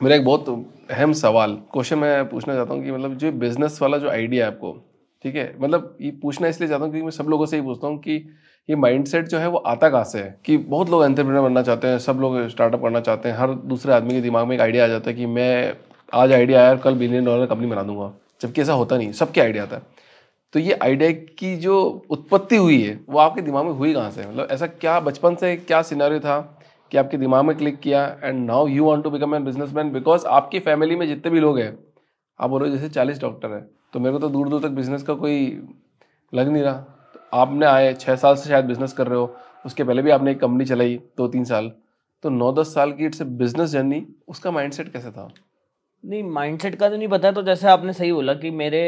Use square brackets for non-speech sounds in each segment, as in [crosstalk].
मेरा एक बहुत अहम सवाल क्वेश्चन मैं पूछना चाहता हूँ कि मतलब जो बिज़नेस वाला जो आइडिया है आपको, ठीक है? मतलब ये पूछना इसलिए चाहता हूँ क्योंकि मैं सब लोगों से ही पूछता हूँ कि ये माइंडसेट जो है वो आता कहाँ से है? कि बहुत लोग एंटरप्रेन्योर बनना चाहते हैं, सब लोग स्टार्टअप करना चाहते हैं, हर दूसरे आदमी के दिमाग में एक आइडिया आ जाता है कि मैं आज आइडिया आया कल बिलियन डॉलर कंपनी बना दूँगा, जबकि ऐसा होता नहीं, सबके आइडिया आता है। तो ये आइडिया की जो उत्पत्ति हुई है, वो आपके दिमाग में हुई कहाँ से मतलब ऐसा क्या बचपन से क्या सिनारियो था? कि आपके दिमाग में क्लिक किया and now you want to become an businessman because आपकी फैमिली में जितने भी लोग हैं आप बोलो जैसे चालीस डॉक्टर हैं तो मेरे को तो दूर दूर तक बिज़नेस का कोई लग नहीं रहा। तो आपने आए छः साल से शायद बिज़नेस कर रहे हो उसके पहले भी आपने एक कंपनी चलाई दो तीन साल तो नौ दस साल की इट्स बिज़नेस जर्नी उसका माइंडसेट कैसे था? नहीं माइंडसेट का तो नहीं पता तो जैसे आपने सही बोला कि मेरे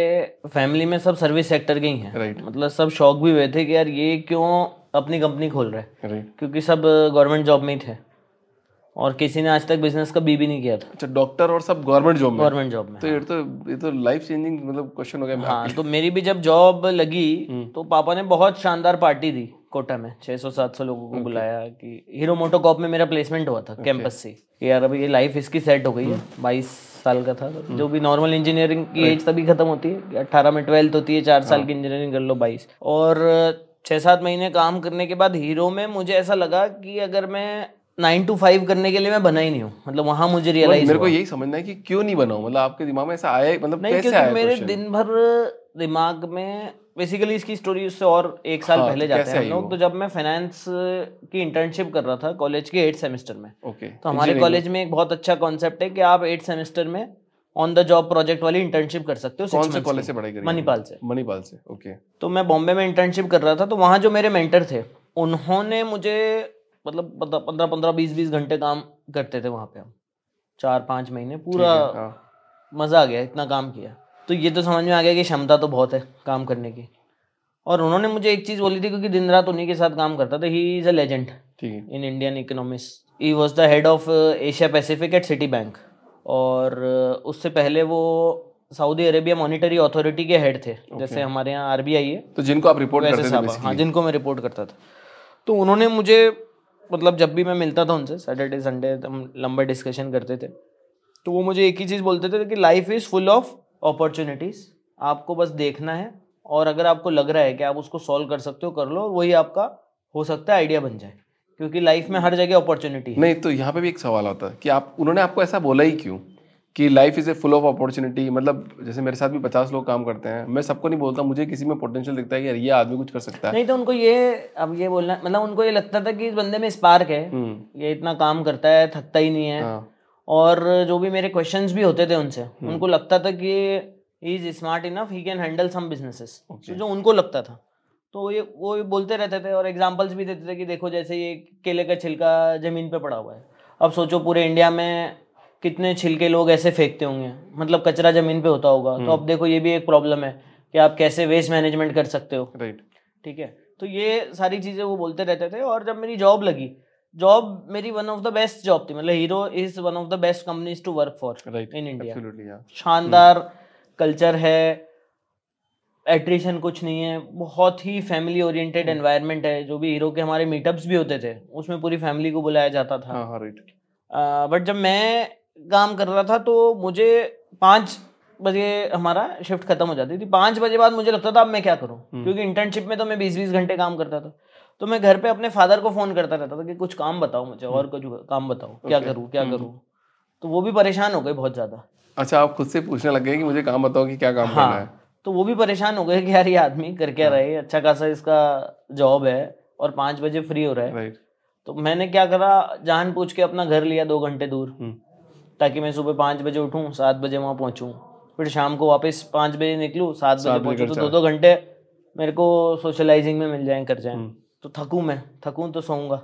फैमिली में सब सर्विस सेक्टर के ही हैं। Right right. मतलब सब शौक भी हुए थे कि यार ये क्यों अपनी कंपनी खोल रहे हैं। क्योंकि सब गवर्नमेंट जॉब में ही थे। और किसी ने आज तक बिज़नेस का बी भी नहीं किया था। अच्छा डॉक्टर और सब गवर्नमेंट जॉब में? गवर्नमेंट जॉब में तो ये तो ये तो लाइफ चेंजिंग मतलब क्वेश्चन हो गया हाँ तो मेरी भी जब जॉब लगी हम्म। तो पापा ने बहुत शानदार पार्टी दी कोटा में। 600-700 लोगों को बुलाया कि हीरो मोटोकॉप में मेरा प्लेसमेंट हुआ था कैंपस से। कि यार अभी ये लाइफ इसकी सेट हो गई है। हम्म। बाईस साल का था। तो जो भी नॉर्मल इंजीनियरिंग की एज तभी खत्म होती है। अट्ठारह में ट्वेल्थ होती है चार साल हाँ। की इंजीनियरिंग कर लो बाईस। और छः सात महीने काम करने के बाद हीरो में मुझे ऐसा लगा कि अगर मैं नाइन टू फाइव करने के लिए मैं बना ही नहीं हूँ। मतलब वहाँ मुझे रियलाइज़ मेरे को यही समझना है कि क्यों नहीं बनाऊँ? मतलब आपके दिमाग में ऐसा आया मतलब नहीं कैसे क्योंकि मेरे दिन भर दिमाग में बेसिकली इसकी स्टोरी उससे और एक साल हाँ, पहले तो जाते हैं हम लोग। तो जब मैं फाइनेंस की इंटर्नशिप कर रहा था कॉलेज के एट सेमेस्टर में। ओके तो हमारे कॉलेज में। एक बहुत अच्छा कॉन्सेप्ट है कि आप एट सेमेस्टर में ऑन द जॉब प्रोजेक्ट वाली इंटर्नशिप कर सकते हो कौन से कॉलेज से पढ़ाई करी मणिपाल से। मणिपाल से ओके तो मैं बॉम्बे में इंटर्नशिप कर रहा था तो वहाँ जो मेरे मेंटर थे उन्होंने मुझे मतलब पंद्रह पंद्रह बीस बीस घंटे काम करते थे वहाँ पे हम। चार पाँच महीने पूरा हाँ मज़ा आ गया इतना काम किया। तो ये तो समझ में आ गया कि क्षमता तो बहुत है काम करने की। और उन्होंने मुझे एक चीज़ बोली थी क्योंकि दिन रात उन्हीं के साथ काम करता था he is a legend in Indian economics he was the head of Asia Pacific at Citibank और उससे पहले वो सऊदी अरेबिया मॉनिटरी अथॉरिटी के हेड थे। जैसे हमारे यहाँ आरबीआई है। तो जिनको आप रिपोर्ट करते थे हाँ जिनको मैं रिपोर्ट करता था। तो उन्होंने मुझे मतलब जब भी मैं मिलता था उनसे सैटरडे संडे हम लंबा डिस्कशन करते थे। तो वो मुझे एक ही चीज़ बोलते थे कि life is full of opportunities आपको बस देखना है और अगर आपको लग रहा है कि आप उसको सॉल्व कर सकते हो कर लो और वही आपका हो सकता है आइडिया बन जाए। क्योंकि लाइफ में हर जगह अपॉर्चुनिटी नहीं तो यहाँ पे भी एक सवाल आता है कि आप उन्होंने आपको ऐसा बोला ही क्यों? कि life is a full of opportunity मतलब जैसे मेरे साथ भी पचास लोग काम करते हैं मैं सबको नहीं बोलता मुझे किसी में पोटेंशियल दिखता है कि यार ये आदमी कुछ कर सकता है। नहीं तो उनको ये अब ये बोलना मतलब उनको ये लगता था कि इस बंदे में स्पार्क है। हम्म ये इतना काम करता है थकता ही नहीं है। हाँ। और जो भी मेरे क्वेश्चंस भी होते थे उनसे उनको लगता था कि is smart enough he can handle some businesses जो उनको लगता था। तो ये वो बोलते रहते थे और एग्जाम्पल्स भी देते थे कि देखो जैसे ये केले का छिलका ज़मीन पे पड़ा हुआ है। अब सोचो पूरे इंडिया में कितने छिलके लोग ऐसे फेंकते होंगे। मतलब कचरा ज़मीन पे होता होगा। तो अब देखो ये भी एक प्रॉब्लम है कि आप कैसे वेस्ट मैनेजमेंट कर सकते हो। राइट ठीक है? तो ये सारी चीज़ें वो बोलते रहते थे और जब मेरी जॉब लगी जॉब मेरी one of the best job थी। मतलब Hero is one of the best companies to work for in India शानदार कल्चर है एट्रिशन कुछ नहीं है बहुत ही फैमिली ओरिएंटेड एनवायरनमेंट है जो भी हीरो के हमारे मीटअप्स भी होते थे उसमें पूरी फैमिली को बुलाया जाता था। हाँ हाँ राइट बट जब मैं काम कर रहा था तो मुझे पाँच बजे हमारा शिफ्ट खत्म हो जाती थी। पाँच बजे बाद मुझे लगता था अब मैं क्या करूँ? क्योंकि इंटर्नशिप में तो मैं बीस बीस घंटे काम करता था। तो मैं घर पे अपने फादर को फ़ोन करता रहता था कि कुछ काम बताओ मुझे और कुछ काम बताओ क्या करूँ क्या करूँ? तो वो भी परेशान हो गए बहुत ज़्यादा। अच्छा आप खुद से पूछने लग गए कि मुझे काम बताओ कि क्या काम करना है हाँ? तो वो भी परेशान हो गए कि यार ये आदमी कर क्या रहा है? अच्छा खासा इसका जॉब है और पाँच बजे फ्री हो रहा है। तो मैंने क्या करा? जान पूछ के अपना घर लिया दो घंटे दूर। हम्म। ताकि मैं सुबह पाँच बजे उठूँ सात बजे वहाँ पहुँचूँ। फिर शाम को वापस पाँच बजे निकलूँ सात बजे पहुँचूँ तो दो दो घंटे मेरे को सोशलाइजिंग में मिल जाए कर जाएँ। हम्म। तो थकूँ मैं थकूँ तो सोऊँगा।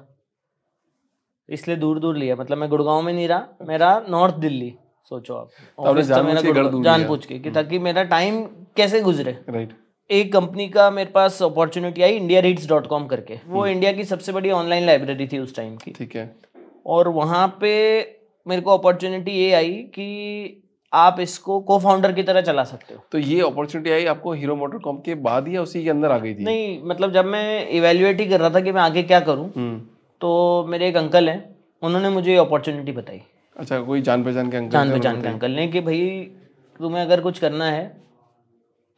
इसलिए दूर दूर लिया। मतलब मैं गुड़गांव में नहीं रहा मेरा नॉर्थ दिल्ली सोचो आप। ऑफ़िस मेरा गुड़गांव- दूर जान पूछ के कि ताकि मेरा टाइम कैसे गुजरे? राइट एक कंपनी का मेरे पास अपॉर्चुनिटी आई इंडिया रीड्स डॉट कॉम करके। वो इंडिया की सबसे बड़ी ऑनलाइन लाइब्रेरी थी उस टाइम की। ठीक है। और वहाँ पे मेरे को अपॉर्चुनिटी ये आई कि आप इसको को फाउंडर की तरह चला सकते हो। तो ये अपॉर्चुनिटी आई आपको हीरो मोटर कॉम के बाद ही या उसी के अंदर आ गई थी? नहीं मतलब जब मैं इवेल्युएट ही कर रहा था कि मैं आगे क्या करूँ हम्म तो मेरे एक अंकल हैं उन्होंने मुझे ये अपॉर्चुनिटी बताई। अच्छा कोई जान पहचान के अंकल जान पहचान के अंकल ने कि भाई तुम्हें अगर कुछ करना है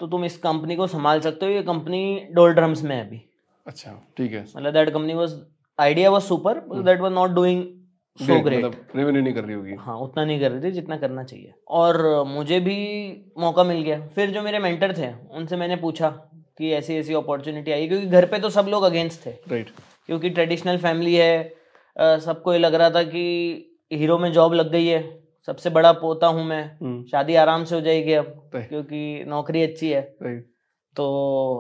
तो तुम इस कंपनी को संभाल सकते हो ये कंपनी डोल ड्रम्स में है अभी। अच्छा ठीक है। मतलब that company was idea was super that was not doing so great मतलब रेवेन्यू नहीं कर रही होगी। हाँ उतना नहीं कर रहे थे जितना करना चाहिए। और मुझे भी मौका मिल गया। फिर जो मेरे मेंटर थे उनसे मैंने पूछा कि ऐसी ऐसी अपॉर्चुनिटी आई क्योंकि घर पे तो सब लोग अगेंस्ट थे। राइट क्योंकि ट्रेडिशनल फैमिली है सबको ये लग रहा था कि हीरो में जॉब लग गई है। सबसे बड़ा पोता हूँ मैं। हम्म। शादी आराम से हो जाएगी अब क्योंकि नौकरी अच्छी है। तो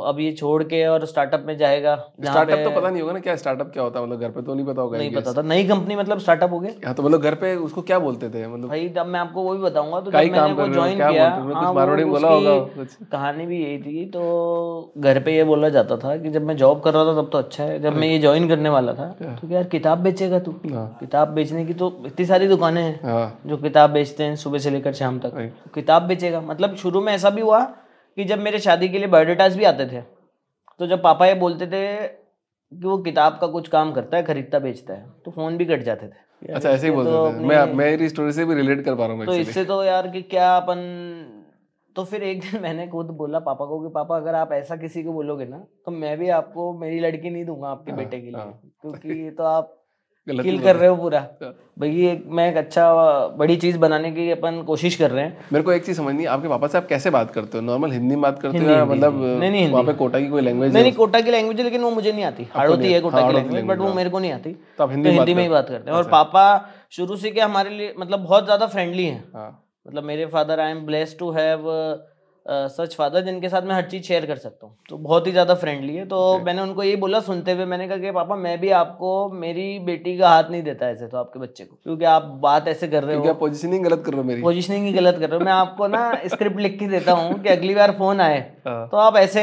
अब ये छोड़ के और स्टार्टअप में जाएगा स्टार्टअप तो पता नहीं होगा ना क्या स्टार्टअप क्या होता है? मतलब घर पे तो नहीं पता होगा नहीं पता था। नई कंपनी मतलब स्टार्टअप हो गया? हाँ तो मतलब घर पे उसको क्या बोलते थे? मतलब भाई तब मैं आपको वो भी बताऊँगा तो जब मैंने काम वो ज्वाइन किया हाँ, कुछ बोला होगा कहानी भी यही थी तो घर पे ये बोला जाता था कि जब मैं जॉब कर रहा था तब तो अच्छा है। जब मैं ये ज्वाइन करने वाला था तो यार किताब बेचेगा तू? हाँ। किताब बेचने की तो इतनी सारी दुकानें हैं हाँ। जो किताब बेचते हैं सुबह से लेकर शाम तक। किताब बेचेगा। मतलब शुरू में ऐसा भी हुआ कि जब मेरे शादी के लिए बायोडेटास भी आते थे तो जब पापा ये बोलते थे कि वो किताब का कुछ काम करता है खरीदता बेचता है तो फ़ोन भी कट जाते थे। अच्छा ऐसे ही बोलते तो थे। मैं मेरी स्टोरी से भी रिलेट कर पा रहा हूँ तो इससे तो यार कि क्या अपन तो फिर एक दिन [laughs] मैंने खुद बोला पापा को कि पापा अगर आप ऐसा किसी को बोलोगे ना तो मैं भी आपको मेरी लड़की नहीं दूँगा आपके हाँ, बेटे के लिए हाँ। क्योंकि [laughs] ये तो आप किल कर रहे हो पूरा। हाँ। भाई एक मैं एक अच्छा बड़ी चीज़ बनाने की अपन कोशिश कर रहे हैं। मेरे को एक चीज़ समझ नहीं आपके पापा से आप कैसे बात करते हो? नॉर्मल हिंदी में बात करते हो या मतलब नहीं, नहीं, वहाँ पे कोटा की कोई लैंग्वेज नहीं नहीं कोटा की लैंग्वेज है लेकिन वो मुझे नहीं आती। हाड़ोती है कोटा हाँ, की लैंग्वेज बट वो मेरे को नहीं आती। तो आप तो हिंदी में हिंदी में ही बात करते हैं। और पापा शुरू से क्या हमारे लिए मतलब बहुत ज़्यादा फ्रेंडली हैं। हाँ। मतलब मेरे father I am blessed to have such father जिनके साथ मैं हर चीज़ शेयर कर सकता हूँ। तो बहुत ही ज़्यादा फ्रेंडली है। तो okay. मैंने उनको यही बोला सुनते हुए मैंने कहा कि पापा मैं भी आपको मेरी बेटी का हाथ नहीं देता ऐसे तो आपके बच्चे को क्योंकि आप बात ऐसे कर रहे हो। पोजिशनिंग गलत कर रहे हो मेरी। पोजिशनिंग ही गलत कर रहे हो। मैं आपको ना [laughs] स्क्रिप्ट लिख के देता हूँ कि अगली बार फ़ोन आए। हाँ। तो आप ऐसे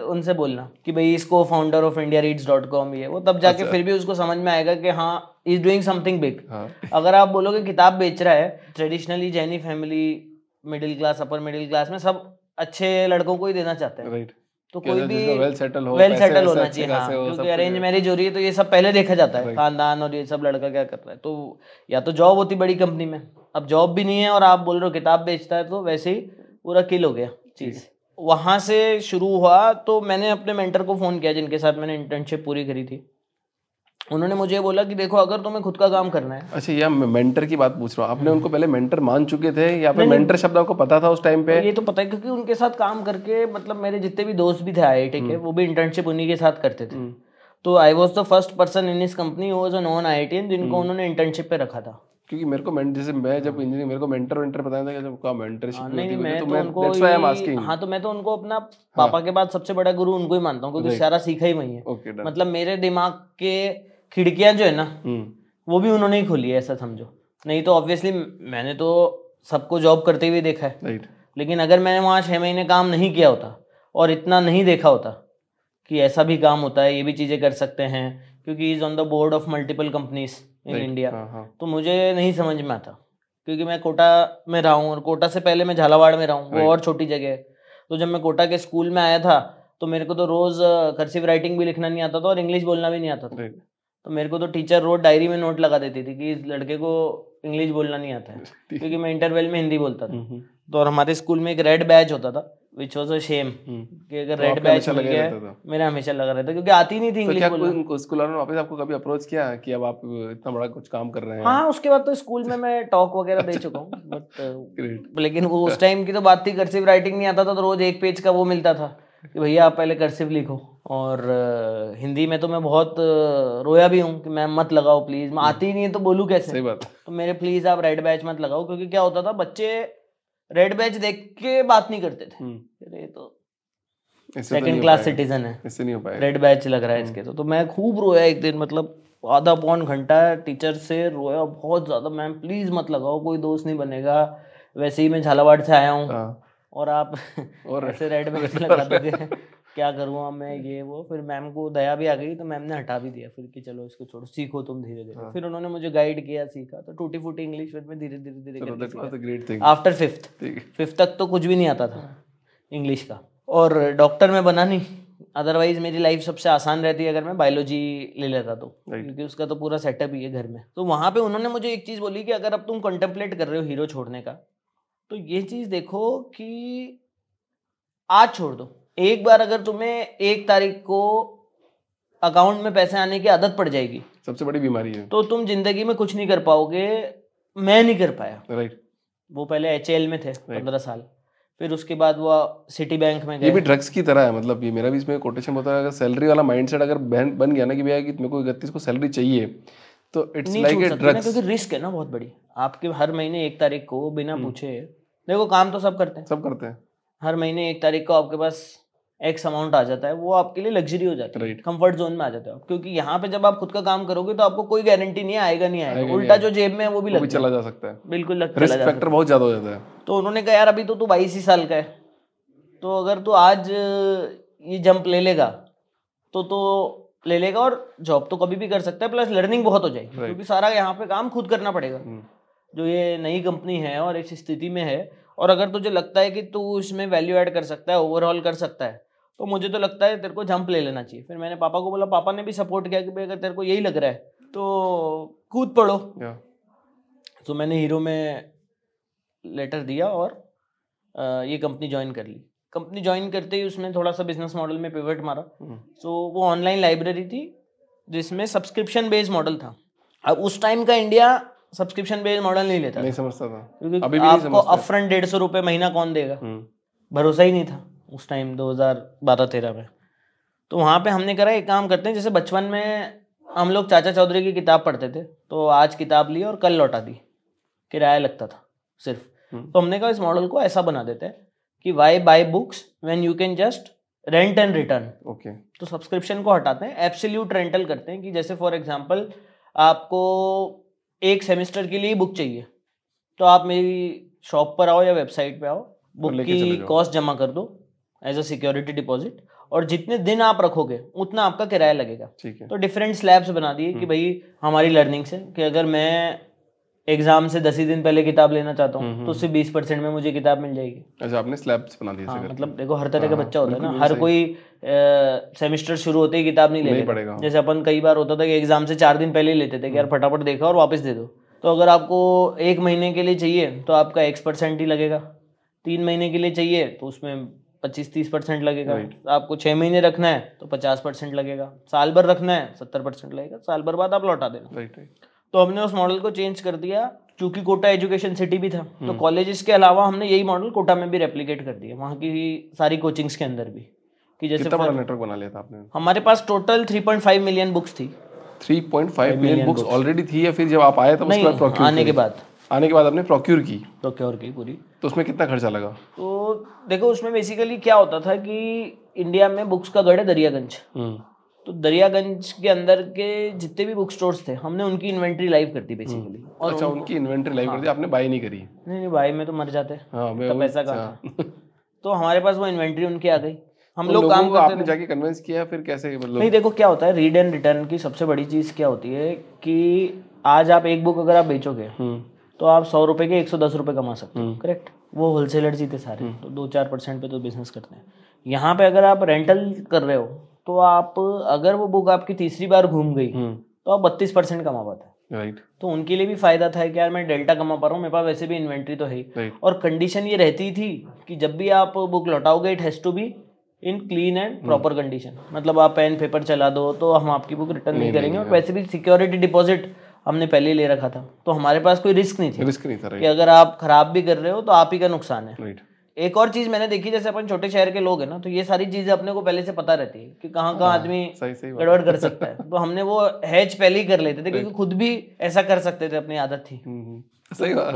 उनसे बोलना कि भाई इसको founder of India Reads dot com ये वो तब जाके फिर भी उसको समझ में आएगा कि हाँ इज़ डूइंग समथिंग बिग अगर आप बोलोगे किताब बेच रहा है traditionally जैनी family middle class upper middle class में सब अच्छे लड़कों को ही देना चाहते हैं। राइट तो कोई भी वेल सेटल हो वेल सेटल होना चाहिए हाँ हो, क्योंकि अरेंज मैरिज हो रही है तो ये सब पहले देखा जाता है खानदान और ये सब लड़का क्या कर रहा है। तो या तो जॉब होती बड़ी कंपनी में अब जॉब भी नहीं है और आप बोल रहे हो किताब बेचता है तो वैसे ही पूरा किल हो गया चीज़। वहाँ से शुरू हुआ तो मैंने अपने मेंटर को फ़ोन किया जिनके साथ मैंने इंटर्नशिप पूरी करी थी। उन्होंने मुझे बोला कि देखो अगर तुम्हें खुद का काम करना है। अच्छा या मैं मेंटर की बात पूछ रहा हूँ। आपने हम्म। उनको पहले मेंटर मान चुके थे या फिर मेंटर शब्द आपको पता था उस टाइम पे? ये तो पता है क्योंकि उनके साथ काम करके मतलब मेरे जितने भी दोस्त भी थे आई के हम्म। वो भी इंटर्नशिप उन्हीं के साथ करते थे। तो I was the first person in इस company was a non I जिनको हम्म। उन्होंने इंटर्नशिप पे रखा था। क्योंकि मेरे को जैसे मैं जब इंजीनियरिंग मेरे को मेंटर वेंटर पता था जब का मेंटरशिप हाँ, नहीं है मैं तो तो मैं उनको that's why I am asking हाँ तो मैं तो उनको अपना पापा के बाद सबसे बड़ा गुरु उनको ही मानता हूँ क्योंकि सारा सीखा ही वही है। मतलब मेरे दिमाग के खिड़कियाँ जो है ना हम्म। वो भी उन्होंने ही खोली है ऐसा समझो। नहीं तो ऑब्वियसली मैंने तो सबको जॉब करते हुए देखा है। लेकिन अगर मैंने वहाँ छः महीने काम नहीं किया होता और इतना नहीं देखा होता कि ऐसा भी काम होता है ये भी चीज़ें कर सकते हैं क्योंकि is on the board of multiple companies in India तो मुझे नहीं समझ में आता क्योंकि मैं कोटा में रहा हूँ और कोटा से पहले मैं झालावाड़ में रहा हूँ वो और छोटी जगह है। तो जब मैं कोटा के स्कूल में आया था तो मेरे को तो रोज़ कर्सिव राइटिंग भी लिखना नहीं आता था और इंग्लिश बोलना भी नहीं आता था। तो मेरे को तो टीचर रोज डायरी में नोट लगा देती थी कि इस लड़के को इंग्लिश बोलना नहीं आता है [laughs] क्योंकि मैं इंटरवेल में हिंदी बोलता था। हम्म, तो और हमारे स्कूल में एक रेड बैच होता था विच वॉज़ अ शेम हम्म। कि अगर तो रेड आपका बैच मिल लगा गया रहता था। मेरा हमेशा लगा रहता क्योंकि आती नहीं थी तो इंग्लिश उनको स्कूल वालों ने वापस आपको कभी अप्रोच किया कि अब आप इतना बड़ा कुछ काम कर रहे हैं? हाँ उसके बाद तो स्कूल में मैं टॉक वगैरह दे [laughs] चुका हूँ बट लेकिन वो उस टाइम की तो बात थी कर्सिव राइटिंग नहीं आता था तो रोज एक पेज का वो मिलता था। कि भैया आप पहले कर्सिव लिखो। और हिंदी में तो मैं बहुत रोया भी हूँ कि मैम मत लगाओ प्लीज़ मैं आती ही नहीं है तो बोलूँ कैसे? सही बात। तो मेरे प्लीज़ आप रेड बैच मत लगाओ क्योंकि क्या होता था बच्चे रेड बैच देख के बात नहीं करते थे। हम्म। अरे तो सेकंड क्लास सिटीजन है इससे नहीं हो पाएगा। रेड बैच लग रहा है इसके तो। तो मैं खूब रोया एक दिन मतलब आधा पौन घंटा टीचर से रोया बहुत ज़्यादा। मैम प्लीज़ मत लगाओ कोई दोस्त नहीं बनेगा। वैसे ही मैं झालावाड़ से आया हूँ। हाँ। और आप और ऐसे रेड बैच लगाते थे क्या करूँगा मैं ये वो। फिर मैम को दया भी आ गई तो मैम ने हटा भी दिया। फिर कि चलो इसको छोड़ो सीखो तुम धीरे धीरे फिर उन्होंने मुझे गाइड किया सीखा। तो टूटी फूटी इंग्लिश फिर मैं धीरे धीरे धीरे आफ्टर फिफ्थ फिफ्थ तक तो कुछ भी नहीं आता था इंग्लिश का। और डॉक्टर में बना नहीं। अदरवाइज़ मेरी लाइफ सबसे आसान रहती है अगर मैं बायोलॉजी ले लेता तो। क्योंकि उसका तो पूरा सेटअप ही है घर में। तो वहाँ पे उन्होंने मुझे एक चीज़ बोली कि अगर अब तुम कंटेम्पलेट कर रहे हो हीरो छोड़ने का तो ये चीज़ देखो कि आज छोड़ दो। एक बार अगर तुम्हें एक तारीख को अकाउंट में पैसे आने की आदत पड़ जाएगी सबसे बड़ी बीमारी है। तो तुम ज़िंदगी में कुछ नहीं कर पाओगे मैं नहीं कर पाया। राइट वो पहले एचएल में थे पंद्रह साल। फिर उसके बाद वो सिटी बैंक में गए। ये भी ड्रग्स की तरह है मतलब ये मेरा भी इसमें कोटेशन होता है अगर सैलरी वाला माइंडसेट अगर बन बन गया ना कि भैया कि मेरे को इकतीस को सैलरी चाहिए तो इट्स लाइक ए ड्रग्स क्योंकि रिस्क है ना बहुत बड़ी। आपके हर महीने एक तारीख को बिना हम्म। पूछे देखो काम तो सब करते हैं। सब करते हैं। हर महीने एक तारीख को आपके पास एक्स अमाउंट आ जाता है वो आपके लिए लग्जरी हो जाती है। कंफर्ट जोन में आ जाते हो क्योंकि यहाँ पे जब आप खुद का काम करोगे तो आपको कोई गारंटी नहीं आएगा नहीं आएगा। उल्टा। जो जेब में है वो भी वो लग भी चला जा सकता है। बिल्कुल लग रिस्क फैक्टर बहुत ज़्यादा हो जाता है। तो उन्होंने कहा यार अभी तो तू बाईस ही साल का है। तो अगर तू आज ये जंप ले लेगा तो तो ले लेगा और जॉब तो कभी भी कर सकता है प्लस लर्निंग बहुत हो जाएगी। क्योंकि सारा यहाँ पे काम खुद करना पड़ेगा। हम्म, जो ये नई कंपनी है और इस स्थिति में है और अगर तुझे लगता है कि तू इसमें वैल्यू ऐड कर सकता है ओवरऑल कर सकता है तो मुझे तो लगता है तेरे को जंप ले लेना चाहिए। फिर मैंने पापा को बोला पापा ने भी सपोर्ट किया कि भाई अगर तेरे को यही लग रहा है तो कूद पड़ो। या तो मैंने हीरो में लेटर दिया और ये कंपनी ज्वाइन कर ली। कंपनी ज्वाइन करते ही उसमें थोड़ा सा बिज़नेस मॉडल में पिवट मारा। हम्म, तो वो ऑनलाइन लाइब्रेरी थी जिसमें सब्सक्रिप्शन बेस्ड मॉडल था। अब उस टाइम का इंडिया सब्सक्रिप्शन बेस्ड मॉडल नहीं लेता नहीं समझता था। क्योंकि अभी भी आपको। अपफ्रंट डेढ़ सौ रुपये महीना कौन देगा? हम्म, भरोसा ही नहीं था उस टाइम 2012-13 में। तो वहाँ पे हमने करा एक काम करते हैं जैसे बचपन में हम लोग चाचा चौधरी की किताब पढ़ते थे तो आज किताब ली और कल लौटा दी। किराया लगता था सिर्फ़। हम्म। तो हमने कहा इस मॉडल को ऐसा बना देते हैं कि why buy books when you can just rent and return okay तो सब्सक्रिप्शन को हटाते हैं एब्सोल्यूट रेंटल करते हैं कि जैसे फॉर एग्जांपल आपको एक सेमेस्टर के लिए बुक चाहिए। तो आप मेरी शॉप पर आओ या वेबसाइट पर आओ बुक की कॉस्ट जमा कर दो एज अ सिक्योरिटी डिपॉजिट और जितने दिन आप रखोगे उतना आपका किराया लगेगा। ठीक है। तो डिफरेंट स्लैब्स बना दिए कि हम्म। भाई हमारी लर्निंग से कि अगर मैं एग्ज़ाम से दस ही दिन पहले किताब लेना चाहता हम्म, हूँ हम्म। तो उससे बीस परसेंट में मुझे किताब मिल जाएगी। अच्छा आपने स्लैब्स बना दिए हाँ मतलब देखो हर तरह का हाँ, बच्चा होता है ना हर कोई सेमेस्टर शुरू होते ही किताब नहीं नहीं लेता। जैसे अपन कई बार होता था कि एग्ज़ाम से चार दिन पहले ही लेते थे कि यार हम्म। फटाफट देखा और वापस दे दो। तो अगर आपको एक महीने के लिए चाहिए तो आपका एक्स परसेंट ही लगेगा। तीन महीने के लिए चाहिए तो उसमें पच्चीस तीस परसेंट लगेगा. आपको छः महीने रखना है तो पचास परसेंट लगेगा। साल भर रखना है सत्तर परसेंट लगेगा। साल भर बाद आप लौटा देना। राइट राइट तो हमने उस मॉडल को चेंज कर दिया क्योंकि कोटा एजुकेशन सिटी भी था तो हम्म। कॉलेजेस के अलावा हमने यही मॉडल कोटा में भी रेप्लिकेट कर दिया वहाँ की सारी कोचिंग्स के अंदर भी कि जैसे कितना बड़ा नेटवर्क बना लिया था आपने? हमारे पास टोटल 3.5 मिलियन बुक्स थी। 3.5 मिलियन बुक्स ऑलरेडी थी या फिर जब आप आए तब उसके बाद प्रोक्यूर आने के बाद। आने के बाद आपने प्रोक्यूर की? प्रोक्योर की पूरी। तो उसमें कितना खर्चा लगा? तो देखो उसमें बेसिकली क्या होता था कि इंडिया में बुक्स का गढ़ है दरियागंज। हम्म, तो दरियागंज के अंदर के जितने भी बुक स्टोर्स थे हमने उनकी इन्वेंट्री लाइव कर दी बेसिकली और अच्छा उनकी इन्वेंट्री लाइव कर दी। आपने बाय नहीं करी। नहीं नहीं भाई में तो मर जाते। हाँ तो पैसा कहाँ अच्छा। तो हमारे पास वो इन्वेंट्री उनकी आ गई। हम उन लोग काम करते आपने जाके कन्विंस किया फिर कैसे मतलब नहीं देखो क्या होता है रीड एंड रिटर्न की सबसे बड़ी चीज़ क्या होती है कि आज आप एक बुक अगर आप बेचोगे हम्म, तो आप सौ रुपए के एक सौ दस रुपये कमा सकते हो हम्म। करेक्ट वो होलसेलर ही थे सारे तो दो चार परसेंट पे तो बिज़नेस करते हैं। यहाँ पे अगर आप रेंटल कर रहे हो तो आप अगर वो बुक आपकी तीसरी बार घूम गई हम्म, तो आप बत्तीस परसेंट कमा पाते। हैं राइट तो उनके लिए भी फ़ायदा था कि यार मैं डेल्टा कमा पा रहा हूँ मेरे पास वैसे भी इन्वेंट्री तो है ही। राइट और कंडीशन ये रहती थी कि जब भी आप book लौटाओगे it has to be in clean and proper condition मतलब आप पेन पेपर चला दो तो हम आपकी बुक रिटर्न नहीं नहीं, करेंगे। नहीं, और वैसे भी सिक्योरिटी डिपॉजिट हमने पहले ही ले रखा था। तो हमारे पास कोई रिस्क नहीं थी। रिस्क नहीं था कि अगर आप खराब भी कर रहे हो तो आप ही का नुकसान है। राइट एक और चीज़ मैंने देखी जैसे अपन छोटे शहर के लोग हैं ना तो ये सारी चीज़ें अपने को पहले से पता रहती है कि कहाँ कहाँ आदमी सही सही गड़बड़ कर सकता है। तो हमने वो हैच पहले ही कर लेते थे क्योंकि खुद भी ऐसा कर सकते थे अपनी आदत थी। हम्म, हम्म, सही बात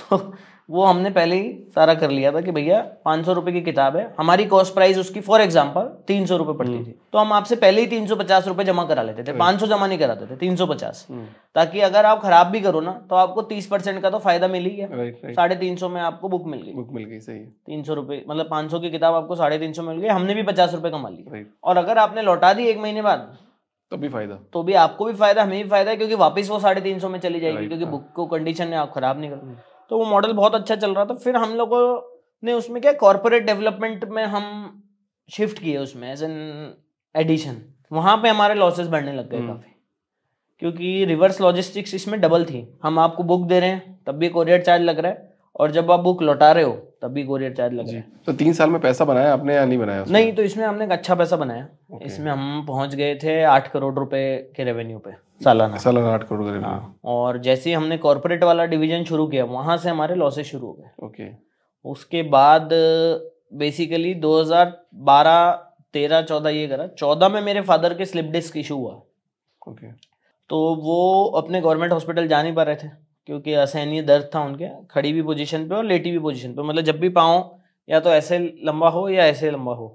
तो वो हमने पहले ही सारा कर लिया था कि भैया पाँच सौ रुपये की किताब है हमारी कॉस्ट प्राइस उसकी फॉर एग्ज़ाम्पल तीन सौ रुपये पड़ती थी। तो हम आपसे पहले ही तीन सौ पचास रुपये जमा करा लेते थे पाँच सौ जमा नहीं कराते थे तीन सौ पचास। हम्म, ताकि अगर आप खराब भी करो ना तो आपको तीस परसेंट का तो फ़ायदा मिल ही गया। साढ़े तीन सौ में आपको बुक मिल गई। बुक मिल गई सही है। तीन सौ रुपये मतलब पाँच सौ की किताब आपको साढ़े तीन सौ मिल गई हमने भी पचास रुपये कमा ली। और अगर आपने लौटा दी एक महीने बाद तब भी फ़ायदा। तो भी आपको भी फ़ायदा हमें भी फ़ायदा है क्योंकि वापस वो साढ़े तीन सौ में चली जाएगी क्योंकि हाँ। बुक को कंडीशन में आप खराब नहीं करो तो वो मॉडल बहुत अच्छा चल रहा था। फिर हम लोगों ने उसमें क्या कॉर्पोरेट डेवलपमेंट में हम शिफ्ट किए उसमें एज एन एडिशन वहाँ पे हमारे लॉसेस बढ़ने लग गए हम्म। काफ़ी। क्योंकि रिवर्स लॉजिस्टिक्स इसमें डबल थी। हम आपको बुक दे रहे हैं तब भी कोरियर चार्ज लग रहा है। और जब आप बुक लौटा रहे हो तब भी कोरियर चार्ज लग रहा है। तो तीन साल में पैसा बनाया आपने या नहीं बनाया उसमें? नहीं तो इसमें हमने एक अच्छा पैसा बनाया। Okay. इसमें हम पहुँच गए थे आठ करोड़ रुपए के रेवेन्यू पे सालाना। सालाना आठ करोड़ करीब हाँ और जैसे ही हमने कॉर्पोरेट वाला डिवीज़न शुरू किया वहाँ से हमारे लॉसेस शुरू हो गए। ओके। उसके बाद बेसिकली 2012 13 14 ये करा 14 में मेरे फादर के स्लिप डिस्क इशू हुआ। ओके। तो वो अपने गवर्नमेंट हॉस्पिटल जा नहीं पा रहे थे। क्योंकि असहनीय दर्द था उनके खड़ी भी पोजीशन पे और लेटी भी पोजीशन पे। मतलब जब भी पाँव या तो ऐसे लंबा हो या ऐसे लंबा हो।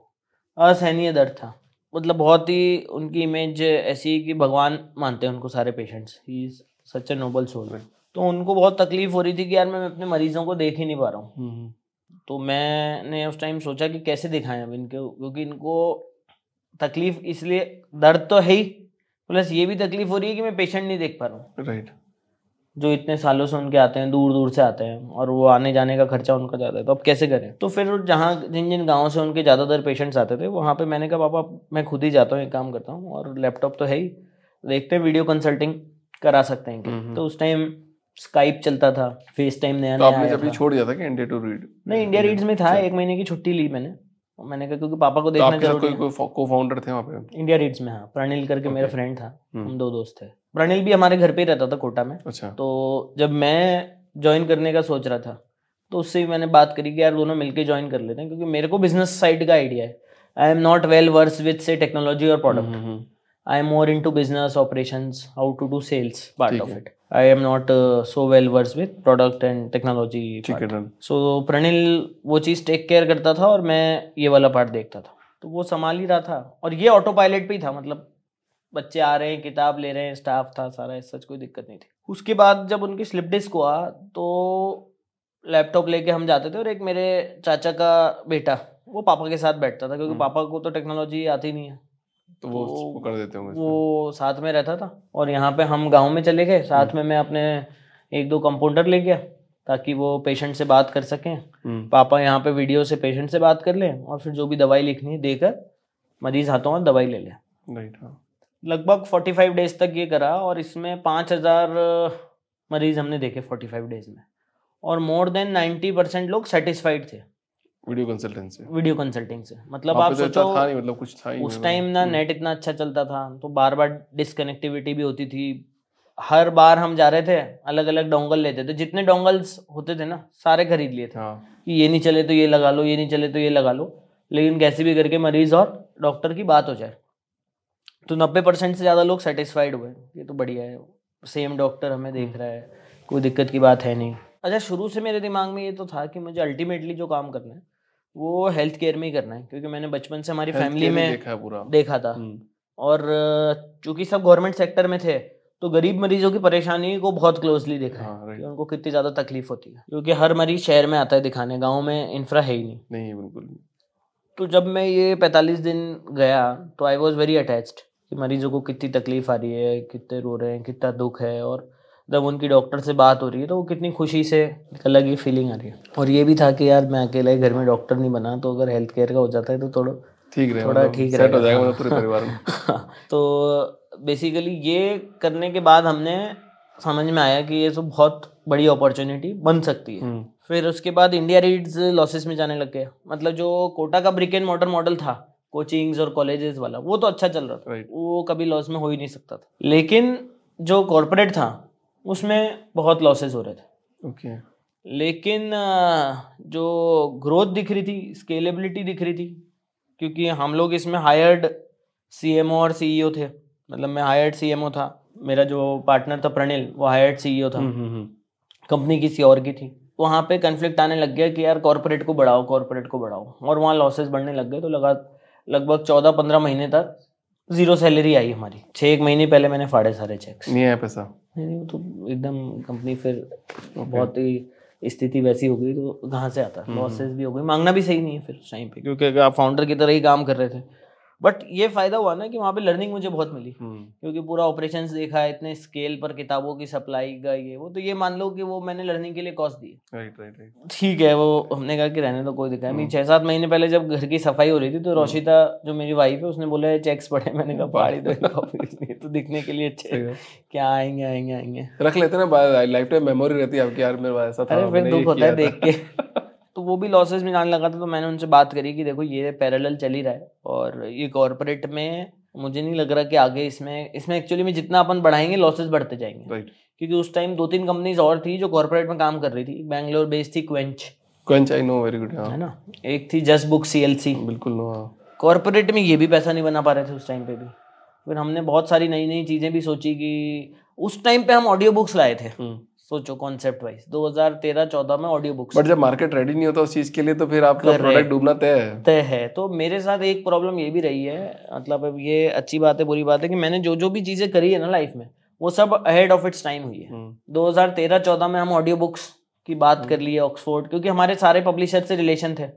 असहनीय दर्द था। मतलब बहुत ही उनकी इमेज ऐसी कि भगवान मानते हैं उनको सारे पेशेंट्स ही सच ए नोबल सोल तो उनको बहुत तकलीफ़ हो रही थी कि यार मैं अपने मरीजों को देख ही नहीं पा रहा हूँ। हम्म, तो मैंने उस टाइम सोचा कि कैसे दिखाएँ अब इनको क्योंकि इनको तकलीफ़ इसलिए दर्द तो है ही। प्लस ये भी तकलीफ़ हो रही है कि मैं पेशेंट नहीं देख पा रहा हूँ। राइट जो इतने सालों से उनके आते हैं दूर दूर से आते हैं और वो आने जाने का खर्चा उनका ज़्यादा है। तो अब कैसे करें? तो फिर जहाँ जिन जिन गाँव से उनके ज़्यादातर पेशेंट्स आते थे वहाँ पे मैंने कहा पापा मैं खुद ही जाता हूँ एक काम करता हूँ। और लैपटॉप तो है ही। देखते हैं वीडियो कंसल्टिंग करा सकते हैं हम्म, हम्म। तो उस टाइम स्काइप चलता था फेस टाइम नया तो नया आपने आया जब। छोड़ दिया था कि इंडिया टू रीड नहीं इंडिया रीड्स में था अच्छा। एक महीने की छुट्टी ली मैंने। मैंने कहा क्योंकि पापा को तो देखना ज़रूरी कोई है। कोई को फाउंडर थे वहाँ पे? इंडिया रीड्स में हाँ। प्रणिल करके मेरा फ्रेंड था हम्म। हम दो दोस्त थे। प्रणिल भी हमारे घर पे ही रहता था कोटा में। अच्छा। तो जब मैं ज्वाइन करने का सोच रहा था तो उससे भी मैंने बात करी कि यार दोनों मिलके ज्वाइन कर लेते हैं क्योंकि मेरे को बिज़नेस साइड का आइडिया है। I am not well versed with से टेक्नोलॉजी और product I am more into business operations how to do sales part of it I am not so well versed with product and technology so Pranil वो चीज़ take care करता था और मैं ये वाला पार्ट देखता था। तो वो संभाल ही रहा था। और ये ऑटो पायलट भी था मतलब बच्चे आ रहे हैं किताब ले रहे हैं स्टाफ था सारा ऐसा कोई दिक्कत नहीं थी। उसके बाद जब उनकी स्लिप डिस्क हुआ तो लैपटॉप लेके हम जाते थे और एक मेरे चाचा का बेटा वो पापा के साथ बैठता था क्योंकि हम्म। पापा को तो टेक्नोलॉजी आती नहीं है। तो वो तो वो कर देते होंगे वो साथ में रहता था और यहाँ पे हम गाँव में चले गए साथ में मैं अपने एक दो कंपाउंडर ले गया ताकि वो पेशेंट से बात कर सकें। हम्म, पापा यहाँ पे वीडियो से पेशेंट से बात कर लें और फिर जो भी दवाई लिखनी है देकर मरीज़ हाथों हाथ दवाई ले लें। राइट हाँ। लगभग 45 डेज़ तक ये करा और इसमें 5000 मरीज़ हमने देखे 45 डेज़ में। और मोर देन 90 परसेंट लोग सेटिस्फाइड थे। वीडियो कंसल्टेंसी वीडियो कंसल्टिंग से। मतलब आप तो सोचो था नहीं मतलब कुछ था ही उस टाइम ना हम्म, नेट इतना अच्छा चलता था तो बार बार डिसकनेक्टिविटी भी होती थी। हर बार हम जा रहे थे अलग अलग डोंगल लेते थे। जितने डोंगल्स होते थे ना सारे खरीद लिए थे। हाँ। कि ये नहीं चले तो ये लगा लो ये नहीं चले तो ये लगा लो। लेकिन कैसे भी करके मरीज़ और डॉक्टर की बात हो जाए। तो नब्बे परसेंट से ज़्यादा लोग सेटिस्फाइड हुए ये तो बढ़िया है। सेम डॉक्टर हमें देख रहा है। कोई दिक्कत की बात है नहीं। अच्छा शुरू से मेरे दिमाग में ये तो था कि मुझे अल्टीमेटली जो काम करना है वो हेल्थ केयर में ही करना है। क्योंकि मैंने बचपन से हमारी फैमिली में देखा पूरा। देखा था। हम्म, और चूँकि सब गवर्नमेंट सेक्टर में थे तो गरीब मरीजों की परेशानी को बहुत क्लोजली देखा है हाँ कि उनको कितनी ज़्यादा तकलीफ़ होती है। क्योंकि हर मरीज़ शहर में आता है दिखाने। गाँव में इंफ्रा है ही नहीं। नहीं बिल्कुल तो जब मैं ये 45 दिन गया तो आई वॉज़ वेरी अटैच्ड कि मरीजों को कितनी तकलीफ़ आ रही है कितने रो रहे हैं कितना दुख है और जब उनकी डॉक्टर से बात हो रही है तो वो कितनी खुशी से एक अलग ही फीलिंग आ रही है। और ये भी था कि यार मैं अकेला ही घर में डॉक्टर नहीं बना तो अगर हेल्थ केयर का हो जाता है तो थोड़ा ठीक रहे थोड़ा मतलब ठीक रहे हो जाएगा हाँ। मतलब पूरे परिवार में। तो बेसिकली ये करने के बाद हमने समझ में आया कि ये सब बहुत बड़ी अपॉर्चुनिटी बन सकती है। हम्म, फिर उसके बाद इंडिया रीड्स लॉसेस में जाने लग गया। मतलब जो कोटा का ब्रिक एंड मॉडर्न मॉडल था कोचिंग्स और कॉलेजेस वाला वो तो अच्छा चल रहा था। राइट वो कभी लॉस में हो ही नहीं सकता था। लेकिन जो कॉरपोरेट था उसमें बहुत लॉसेस हो रहे थे। ओके लेकिन जो ग्रोथ दिख रही थी स्केलेबिलिटी दिख रही थी क्योंकि हम लोग इसमें हायर्ड सीएमओ और सीईओ थे। मतलब मैं हायर्ड सीएमओ था। मेरा जो पार्टनर था प्रणिल वो हायर्ड सीईओ था। हम्म, हम्म, हम्म, कंपनी किसी और की थी। वहाँ पे कन्फ्लिक्ट आने लग गया कि यार कॉर्पोरेट को बढ़ाओ कॉर्पोरेट को बढ़ाओ। और वहाँ लॉसेस बढ़ने लग गए तो लगा लगभग चौदह पंद्रह महीने तक ज़ीरो सैलरी आई हमारी। छह एक महीने पहले मैंने फाड़े सारे चेक नहीं आया पैसा? नहीं नहीं तो एकदम कंपनी फिर बहुत ही स्थिति वैसी हो गई तो कहाँ से आता? हम्म, लॉसेस भी हो गई मांगना भी सही नहीं है फिर टाइम पे। क्योंकि आप फाउंडर की तरह ही काम कर रहे थे बट ये फ़ायदा हुआ ना कि वहाँ पे लर्निंग मुझे बहुत मिली। हम्म, क्योंकि पूरा ऑपरेशंस देखा है इतने स्केल पर किताबों की सप्लाई का ये वो तो ये मान लो कि वो मैंने लर्निंग के लिए कॉस्ट दी राइट राइट राइट ठीक है वो हमने कहा कि रहने तो कोई दिक्कत नहीं। हम्म। छह सात महीने पहले जब घर की सफ़ाई हो रही थी तो रोशिता जो मेरी वाइफ है उसने बोला चेक्स पड़े मैंने कहा पहाड़ी तो [laughs] तो दिखने के लिए अच्छे क्या आएँगे आएँगे आएँगे। रख लेते ना लाइफ टाइम मेमोरी रहती है आपकी यार मेरे ऐसा था अरे फिर दुख होता है देख के। [laughs] तो वो भी लॉसेस में जाने लगा था तो मैंने उनसे बात करी कि देखो ये पैरेलल चल ही रहा है और ये कॉर्पोरेट में मुझे नहीं लग रहा कि आगे इसमें इसमें एक्चुअली में जितना अपन बढ़ाएँगे लॉसेस बढ़ते जाएँगे। राइट क्योंकि उस टाइम दो तीन कंपनीज़ और थी जो कॉर्पोरेट में काम कर रही थी। बैंगलोर बेस्ड थी quench quench I know very good हाँ। ना? एक थी जस्ट बुक सीएलसी बिल्कुल नो हाँ। कॉर्पोरेट में ये भी पैसा नहीं बना पा रहे थे उस टाइम पे भी। फिर हमने बहुत सारी नई नई चीज़ें भी सोची कि उस टाइम पे हम ऑडियो बुक्स लाए थे। हम्म। सोचो कॉन्सेप्ट वाइज 2013-14 में ऑडियो बुक्स बट जब मार्केट रेडी नहीं होता उस चीज़ के लिए तो फिर आपका प्रोडक्ट डूबना तय है। तय है। तो मेरे साथ एक प्रॉब्लम ये भी रही है मतलब अब ये अच्छी बात है बुरी बात है कि मैंने जो जो भी चीज़ें करी है ना लाइफ में वो सब अहेड ऑफ़ इट्स टाइम हुई है। हम्म, 2013-14 में हम ऑडियो बुक्स की बात कर लिए ऑक्सफोर्ड क्योंकि हमारे सारे पब्लिशर से रिलेशन थे।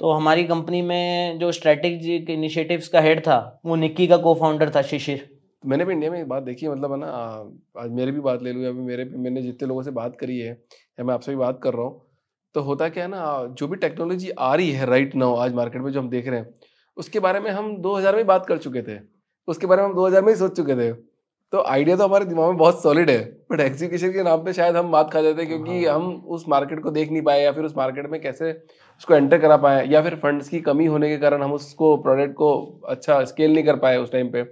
तो हमारी कंपनी में जो स्ट्रेटेजिक इनिशिएटिव्स का हेड था वो निक्की का को फाउंडर था शिशिर मैंने भी इंडिया में बात देखी है मतलब है ना आज मेरे भी बात ले लूँ अभी मेरे भी, मैंने जितने लोगों से बात करी है, या मैं आपसे भी बात कर रहा हूँ तो होता क्या है ना जो भी टेक्नोलॉजी आ रही है राइट नाउ आज मार्केट में जो हम देख रहे हैं, उसके बारे में हम 2000 में बात कर चुके थे, उसके बारे में हम 2000 में ही सोच चुके थे। तो आइडिया तो हमारे दिमाग में बहुत सॉलिड है बट एग्जीक्यूशन के नाम पे शायद हम बात खा जाते हैं क्योंकि हाँ। हम उस मार्केट को देख नहीं पाए या फिर उस मार्केट में कैसे उसको एंटर करा पाए या फिर फंड्स की कमी होने के कारण हम उसको प्रोडक्ट को अच्छा स्केल नहीं कर पाए उस टाइम पे।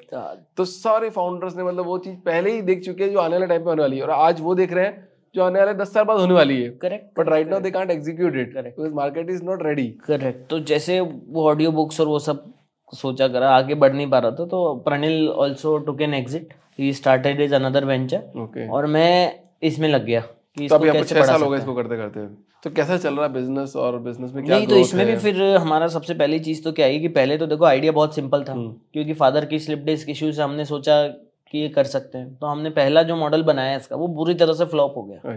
तो सारे फाउंडर्स ने मतलब वो चीज़ पहले ही देख चुके हैं जो आने वाले टाइम पे होने वाली है और आज वो देख रहे हैं जो आने वाले दस साल बाद होने वाली है। Correct but right now they can't execute it. Because market is not ready correct तो जैसे वो ऑडियो बुक्स और वो सब सोचा करा आगे बढ़ नहीं पा रहा था तो Pranil also took an exit he started is another venture okay और मैं इसमें लग गया कि तो इसको अभी आपको कैसे छह बढ़ा साल हो गए इसको करते करते। तो कैसा चल रहा है बिज़नेस और बिज़नेस में क्या नहीं तो इसमें भी फिर हमारा सबसे पहली चीज़ तो क्या है कि पहले तो देखो आइडिया बहुत सिंपल था हम्म, क्योंकि फादर की स्लिप डिस्क इश्यू से हमने सोचा कि ये कर सकते हैं। तो हमने पहला जो मॉडल बनाया इसका वो बुरी तरह से फ्लॉप हो गया।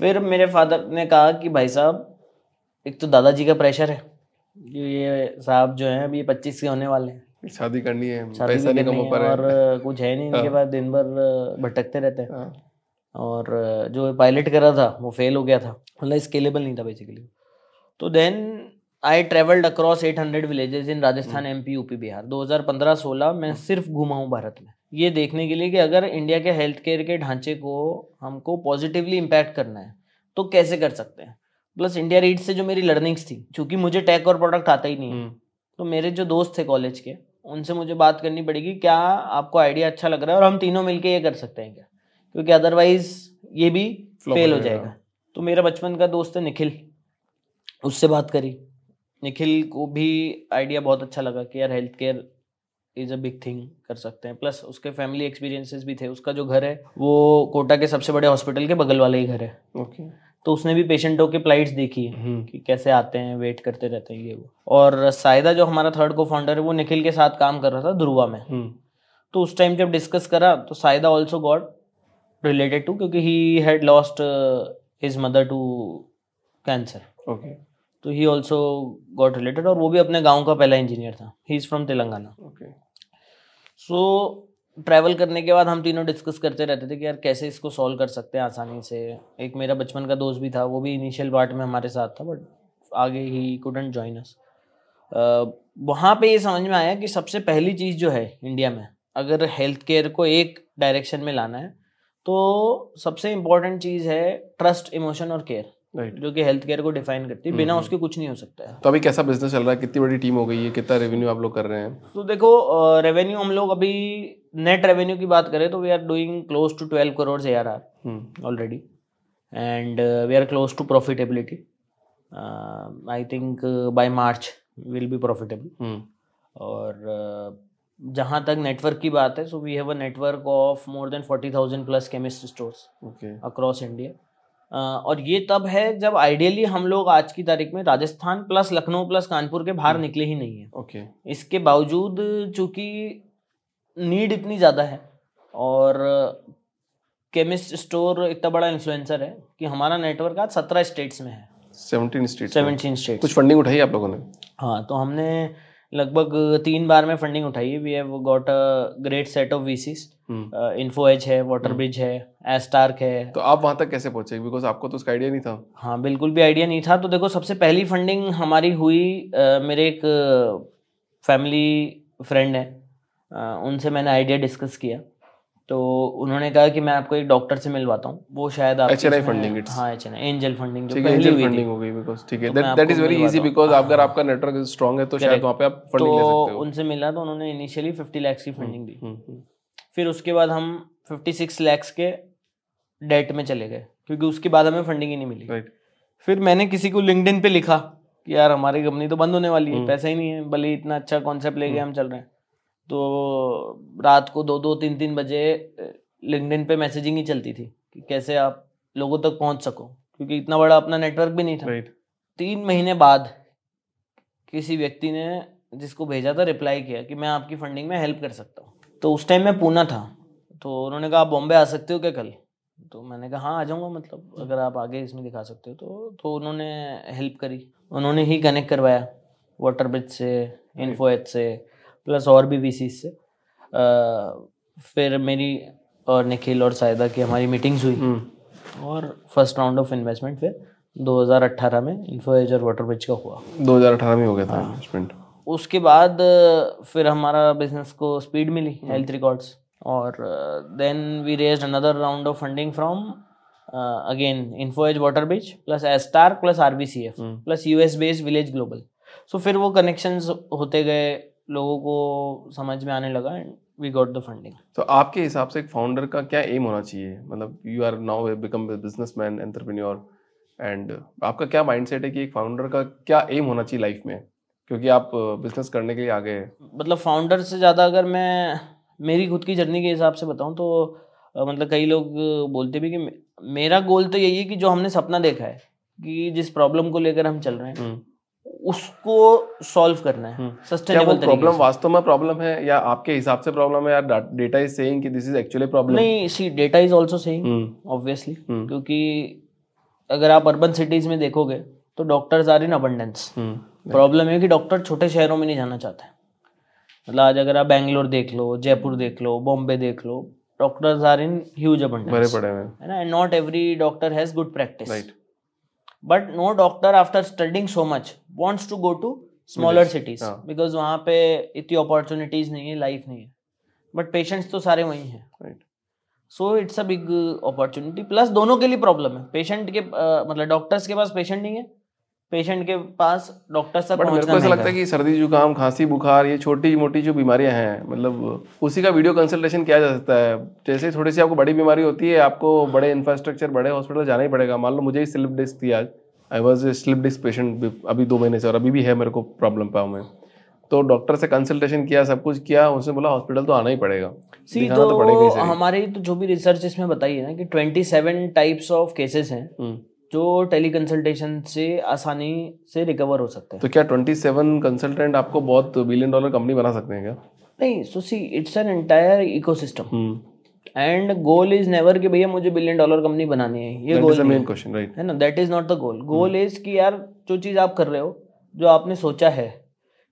फिर मेरे फादर ने कहा कि भाई साहब एक तो दादाजी का प्रेशर है। ये साहब जो हैं अभी पच्चीस के होने वाले हैं। शादी करनी है शादी पैसा नहीं कमा है पा रहे और कुछ है नहीं इनके हाँ। पास दिन भर भटकते रहते हैं। हाँ, और जो पायलट करा था वो फेल हो गया था। मतलब स्केलेबल नहीं था बेसिकली तो then I travelled across 800 villages in Rajasthan MP UP Bihar 2015-16 मैं सिर्फ़ घूमा हूँ भारत में। ये देखने के लिए कि अगर इंडिया के हेल्थ केयर के ढांचे को हमको पॉजिटिवली इम्पैक्ट करना है तो कैसे कर सकते हैं? प्लस इंडिया रीड से जो मेरी लर्निंग्स थी क्योंकि मुझे टेक और प्रोडक्ट आता ही नहीं है हम्म, तो मेरे जो दोस्त थे कॉलेज के उनसे मुझे बात करनी पड़ेगी क्या आपको आइडिया अच्छा लग रहा है और हम तीनों मिलके ये कर सकते हैं क्या? क्योंकि अदरवाइज़ ये भी फेल हो जाएगा। तो मेरा बचपन का दोस्त है निखिल उससे बात करी। निखिल को भी आइडिया बहुत अच्छा लगा कि यार health care is a big thing कर सकते हैं। प्लस उसके फैमिली एक्सपीरियंसेस भी थे उसका जो घर है वो कोटा के सबसे बड़े हॉस्पिटल के बगल वाले ही घर है। ओके तो उसने भी पेशेंटों के फ्लाइट्स देखी है हम्म, कि कैसे आते हैं वेट करते रहते हैं ये वो। और सायदा जो हमारा थर्ड को फाउंडर है वो निखिल के साथ काम कर रहा था ध्रुवा में। हम्म, तो उस टाइम जब डिस्कस करा तो Saida also got related to क्योंकि he had lost his mother to cancer okay तो ही ऑल्सो गॉट रिलेटेड और वो भी अपने गाँव का पहला इंजीनियर था। He is from Telangana okay so travel करने के बाद हम तीनों डिस्कस करते रहते थे कि यार कैसे इसको सॉल्व कर सकते हैं आसानी से। एक मेरा बचपन का दोस्त भी था वो भी इनिशियल पार्ट में हमारे साथ था बट आगे ही कुडेंट जॉइन अस वहाँ पे ये समझ में आया कि सबसे पहली चीज़ जो है इंडिया में अगर हेल्थ केयर को एक डायरेक्शन में लाना है तो सबसे इम्पोर्टेंट चीज़ है ट्रस्ट इमोशन और केयर राइट जो कि हेल्थ केयर को डिफाइन करती है। बिना हम्म। उसके कुछ नहीं हो सकता है। तो अभी कैसा बिज़नेस चल रहा है? कितनी बड़ी टीम हो गई है? कितना रेवेन्यू आप लोग कर रहे हैं? तो देखो रेवेन्यू हम लोग अभी नेट रेवेन्यू की बात करें तो we are doing close to twelve crore a are are are close to profitability. Uh, i think uh, by march will be profitable. Hmm, और uh, जहाँ तक नेटवर्क की बात है so we have a network of more than forty thousand plus chemist stores okay across India और ये तब है जब आइडियली हम लोग आज की तारीख में राजस्थान प्लस लखनऊ प्लस कानपुर के बाहर हम्म। निकले ही नहीं है। Okay okay. इसके बावजूद चूँकि नीड इतनी ज़्यादा है। और केमिस्ट स्टोर इतना बड़ा इन्फ्लुएंसर है कि हमारा नेटवर्क आज सत्रह स्टेट्स में है। सेवनटीन स्ट्रीट सेवनटीन स्टेट्स कुछ फंडिंग उठाई आप लोगों ने? हाँ तो हमने लगभग तीन बार में फंडिंग उठाई। है we have got a great set of VCs hmm. Info Edge है वाटर हम्म। ब्रिज है एस्टार्क है। तो आप वहाँ तक कैसे पहुँचे? बिकॉज़ आपको तो उसका आइडिया नहीं था। हाँ बिल्कुल भी आइडिया नहीं था। तो देखो सबसे पहली फंडिंग हमारी हुई अ, मेरे एक फैमिली uh, फ्रेंड है। उनसे मैंने आइडिया डिस्कस किया। तो उन्होंने कहा कि मैं आपको एक डॉक्टर से मिलवाता हूँ। वो शायद आप HNI funding, it's- हाँ एच एंजल फंडिंग जो पहली हुई फंडिंग हो गई बिकॉज़ ठीक है। That that is very easy because अगर हाँ। आपका नेटवर्क स्ट्रांग है तो शायद वहाँ पे आप फंडिंग ले तो सकते हो। उनसे मिला तो उन्होंने इनिशियली फिफ्टी लैक्स की फंडिंग दी। हम्म, हम्म, फिर उसके बाद हम फिफ्टी सिक्स लैक्स के डेट में चले गए क्योंकि उसके बाद हमें फंडिंग ही नहीं मिली। फिर मैंने किसी को लिंक्डइन पे लिखा कि यार हमारी कंपनी तो बंद होने वाली है हम्म। पैसा ही नहीं है भले ही इतना अच्छा कॉन्सेप्ट लेके हम्म। हम चल रहे हैं। तो रात को दो दो तीन तीन बजे लिंक्डइन पे मैसेजिंग ही चलती थी कि कैसे आप लोगों तक पहुँच सको। क्योंकि इतना बड़ा अपना नेटवर्क भी नहीं था। राइट तीन महीने बाद किसी व्यक्ति ने जिसको भेजा था रिप्लाई किया कि मैं आपकी फंडिंग में हेल्प कर सकता हूँ। तो उस टाइम मैं पूना था। तो उन्होंने कहा आप बॉम्बे आ सकते हो क्या कल? तो मैंने कहा हाँ आ जाऊँगा मतलब अगर आप आगे इसमें दिखा सकते हो। तो तो उन्होंने हेल्प करी। उन्होंने ही कनेक्ट करवाया। वाटर ब्रिज से इन्फो एच से। प्लस और भी वी से। अ, फिर मेरी और निखिल और सायदा की हमारी मीटिंग्स हुई। हम्म। और फ़र्स्ट राउंड ऑफ़ इन्वेस्टमेंट फिर 2018 में इन्फोएज और वाटर ब्रिज का हुआ। 2018 में हो गया था हाँ। इन्वेस्टमेंट उसके बाद फिर हमारा बिज़नेस को स्पीड मिली हेल्थ रिकॉर्ड्स और then we raise another round of funding from again Info Edge Water Bridge plus Astarc plus RBCF hmm. Plus US based village global so फिर वो कनेक्शंस होते गए लोगों को समझ में आने लगा and we got the funding तो आपके हिसाब से एक फाउंडर का क्या एम होना चाहिए? मतलब you are now become businessman entrepreneur and आपका क्या माइंडसेट है कि एक फाउंडर का क्या एम होना चाहिए लाइफ में? क्योंकि आप बिज़नेस करने के लिए आगे हैं। मतलब फाउंडर से ज़्यादा अगर मैं मेरी खुद की जर्नी के हिसाब से बताऊँ तो मतलब कई लोग बोलते भी कि मेरा गोल तो यही है कि जो हमने सपना देखा है कि जिस प्रॉब्लम को लेकर हम चल रहे हैं। हम्म, उसको सॉल्व करना है हम्म। सस्टेनेबल प्रॉब्लम वास्तव में प्रॉब्लम है या आपके हिसाब से प्रॉब्लम है या डेटा इज़ सेइंग कि दिस इज़ एक्चुअली प्रॉब्लम नहीं see data is also saying hmm. Obviously hmm. क्योंकि अगर आप अर्बन सिटीज़ में देखोगे तो doctors are in abundance hmm. Problem है कि डॉक्टर छोटे शहरों में नहीं जाना चाहते। मतलब आज अगर आप बैंगलोर देख लो जयपुर देख लो बॉम्बे देख लो doctors are in huge abundance है। ना? And not every doctor has good practice right but no doctor after studying so much wants to go to smaller cities. Because वहाँ पे इतनी अपॉर्चुनिटीज़ नहीं है लाइफ नहीं है। बट पेशेंट्स तो सारे वहीं हैं so it's a big opportunity plus दोनों के लिए प्रॉब्लम है। पेशेंट के uh, मतलब डॉक्टर्स के पास पेशेंट नहीं है। पेशेंट के पास डॉक्टर्स तक बट मेरे को ऐसा लगता है कि सर्दी जुकाम खांसी बुखार ये छोटी मोटी जो बीमारियाँ हैं मतलब उसी का वीडियो कंसल्टेशन किया जा सकता है। जैसे थोड़ी सी आपको बड़ी बीमारी होती है आपको बड़े इंफ्रास्ट्रक्चर बड़े हॉस्पिटल जाना ही पड़ेगा। मान लो मुझे ही स्लिप डिस्क थी आज। I was a slip disc patient अभी दो महीने से और अभी भी है मेरे को प्रॉब्लम पाऊँ मैं। तो डॉक्टर से कंसल्टेशन किया सब कुछ किया उसने बोला हॉस्पिटल तो आना ही पड़ेगा। सी तो पड़ेगा तो ही हमारे तो जो भी रिसर्च इसमें बताई है ना कि 27 टाइप्स ऑफ़ केसेस हैं। हम्म, जो टेली कंसल्टेशन से आसानी से रिकवर हो सकते हैं। तो क्या ट्वेंटी सेवन कंसल्टेंट आपको बहुत बिलियन डॉलर कंपनी बना सकते हैं क्या? नहीं so see it's an entire ecosystem and goal is never कि भैया मुझे बिलियन डॉलर कंपनी बनानी है। ये गोल मेन क्वेश्चन राइट है। ना? That is not the goal goal is कि यार जो चीज़ आप कर रहे हो जो आपने सोचा है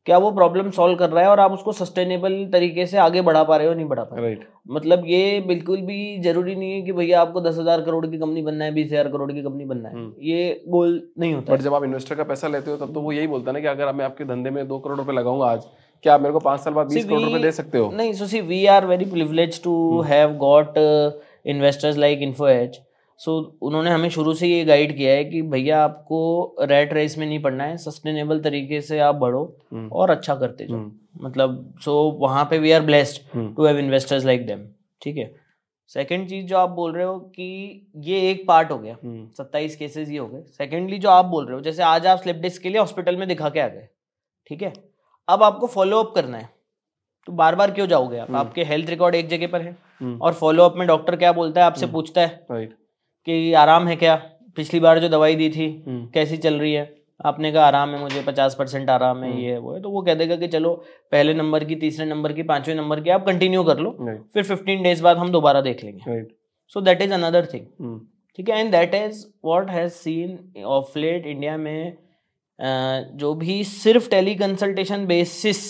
क्या वो प्रॉब्लम सॉल्व कर रहा है और आप उसको सस्टेनेबल तरीके से आगे बढ़ा पा रहे हो नहीं बढ़ा पा रहे हो? मतलब ये बिल्कुल भी ज़रूरी नहीं है कि भैया आपको दस हज़ार करोड़ की कंपनी बनना है बीस हज़ार करोड़ की कंपनी बनना है। हम्म। ये गोल नहीं होता बट जब आप इन्वेस्टर का पैसा लेते हो तब तो वो यही बोलता है ना कि अगर मैं आपके धंधे में दो करोड़ रुपए लगाऊँगा आज क्या आप मेरे को पाँच साल बाद बीस करोड़ रुपए दे सकते हो? नहीं so see we are very privileged to have got uh, investors like InfoEdge. सो उन्होंने हमें शुरू से ये गाइड किया है कि भैया आपको रैट रेस में नहीं पड़ना है। सस्टेनेबल तरीके से आप बढ़ो हम्म, और अच्छा करते जाओ। हम्म, मतलब सो वहाँ पे we are blessed to have investors like them ठीक है? सेकंड चीज़ जो आप बोल रहे हो कि ये एक पार्ट हो गया। हम्म, सत्ताईस केसेस ये हो गए। सेकेंडली जो आप बोल रहे हो जैसे आज आप स्लिप डिस्क के लिए हॉस्पिटल में दिखा के आ गए ठीक है? अब आपको फॉलो अप करना है। तो बार बार क्यों जाओगे आप। आपके हेल्थ रिकॉर्ड एक जगह पर है और फॉलो अप में डॉक्टर क्या बोलता है? आपसे। पूछता है। कि आराम है क्या? पिछली बार जो दवाई दी थी हम्म, कैसी चल रही है? आपने कहा आराम है मुझे पचास परसेंट आराम है हम्म। ये है वो है। तो वो कह देगा कि चलो पहले नंबर की तीसरे नंबर की पाँचवें नंबर की आप कंटिन्यू कर लो फिर फिफ्टीन डेज़ बाद हम दोबारा देख लेंगे। So that is another thing ठीक है? And that is what has seen of late India में जो भी सिर्फ़ टेली कंसल्टेशन बेसिस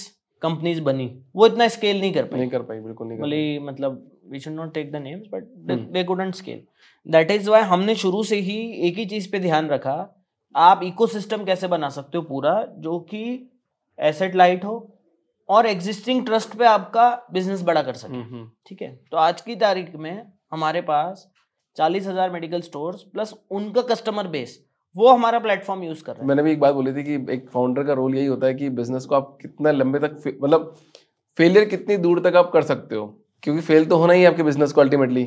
कंपनीज़ बनी वो इतना स्केल नहीं कर पाई। नहीं कर पाई बिल्कुल नहीं कर ही मतलब we should not take the names but they couldn't scale that is why हमने शुरू से ही एक ही चीज़ पे ध्यान रखा। आप इकोसिस्टम कैसे बना सकते हो पूरा? जो कि एसेट लाइट हो और एग्जिस्टिंग ट्रस्ट पे आपका बिज़नेस बड़ा कर सके। हम्म, हम्म, ठीक है? तो आज की तारीख में हमारे पास चालीस हज़ार मेडिकल स्टोर्स प्लस उनका कस्टमर बेस वो हमारा प्लेटफॉर्म यूज़ कर रहे हैं। मैंने भी एक बात बोली थी कि एक फाउंडर का रोल यही होता है कि बिज़नेस को आप कितना लंबे तक मतलब फेलियर कितनी दूर तक आप कर सकते हो क्योंकि फेल तो होना ही है आपके बिज़नेस को अल्टीमेटली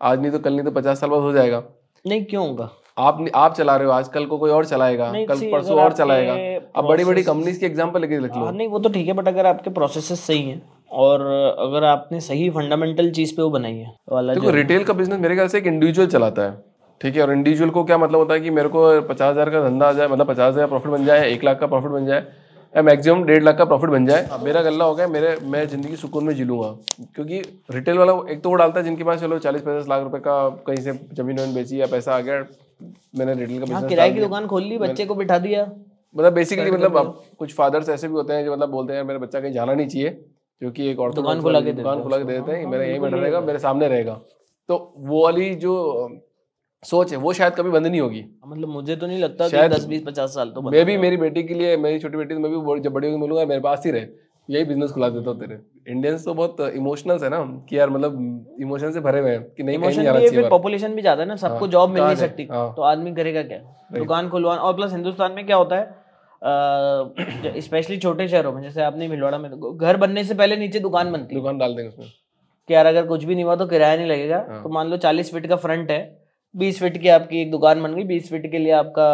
आज नहीं तो कल नहीं तो पचास साल बाद हो जाएगा। नहीं क्यों होगा? आप आप चला रहे हो आज कल को कोई और चलाएगा। कल परसों और चलाएगा। अब बड़ी बड़ी कंपनीज़ की एग्ज़ाम्पल लेके लिख लो। हाँ, नहीं वो तो ठीक है बट अगर आपके प्रोसेसेस सही हैं और अगर आपने सही फंडामेंटल चीज़ पे वो बनाई है वाला देखो रिटेल का बिज़नेस मेरे ख्याल से एक इंडिविजुअल चलाता है ठीक है? और इंडिविजुअल को क्या मतलब होता है कि मेरे को पचास हज़ार का धंधा आ जाए मतलब पचास हज़ार प्रॉफिट बन जाए एक लाख का प्रॉफिट बन जाए या मैक्सिमम डेढ़ लाख का प्रॉफिट बन जाए। मेरा गल्ला हो गया मेरे मैं ज़िंदगी सुकून में जी लूँगा। क्योंकि रिटेल वाला एक तो वो डालता है जिनके पास चलो चालीस पचास लाख रुपए का कहीं से ज़मीन वमीन बेची या पैसा आ गया मैंने रिटेल का हाँ बिज़नेस किराए की दुकान खोल ली बच्चे को बिठा दिया। मतलब बेसिकली मतलब कुछ फादर्स ऐसे भी होते हैं जो मतलब बोलते हैं मेरा बच्चा कहीं जाना नहीं चाहिए क्योंकि एक और दुकान खुला के दुकान खुला के दे देते हैं मेरा यहीं बैठा रहेगा मेरे सामने रहेगा। तो वो वाली जो सोच है वो शायद कभी बंद नहीं होगी। मतलब मुझे तो नहीं लगता कि शायद- दस बीस पचास साल तो मैं भी मेरी बेटी के लिए मेरी छोटी बेटी तो मैं भी जब बड़ी होगी बोलूँगा मेरे पास ही रहे। यही बिज़नेस खुला देता हूँ तेरे। इंडियंस तो बहुत इमोशनल्स है ना कि यार मतलब इमोशन से भरे हुए हैं कि नहीं नहीं इमोशन भी है फिर पॉपुलेशन भी ज़्यादा है ना सबको जॉब मिल नहीं सकती। हाँ। तो आदमी करेगा क्या? दुकान खुलवाना और प्लस हिंदुस्तान में क्या होता है स्पेशली छोटे शहरों में जैसे आपने भिलवाड़ा में तो घर बनने से पहले नीचे दुकान बनती दुकान डाल देंगे उसमें। कि यार अगर कुछ भी नहीं हुआ तो किराया नहीं लगेगा। हाँ। तो मान लो चालीस फीट का फ्रंट है बीस फीट की आपकी एक दुकान बन गई बीस फीट के लिए आपका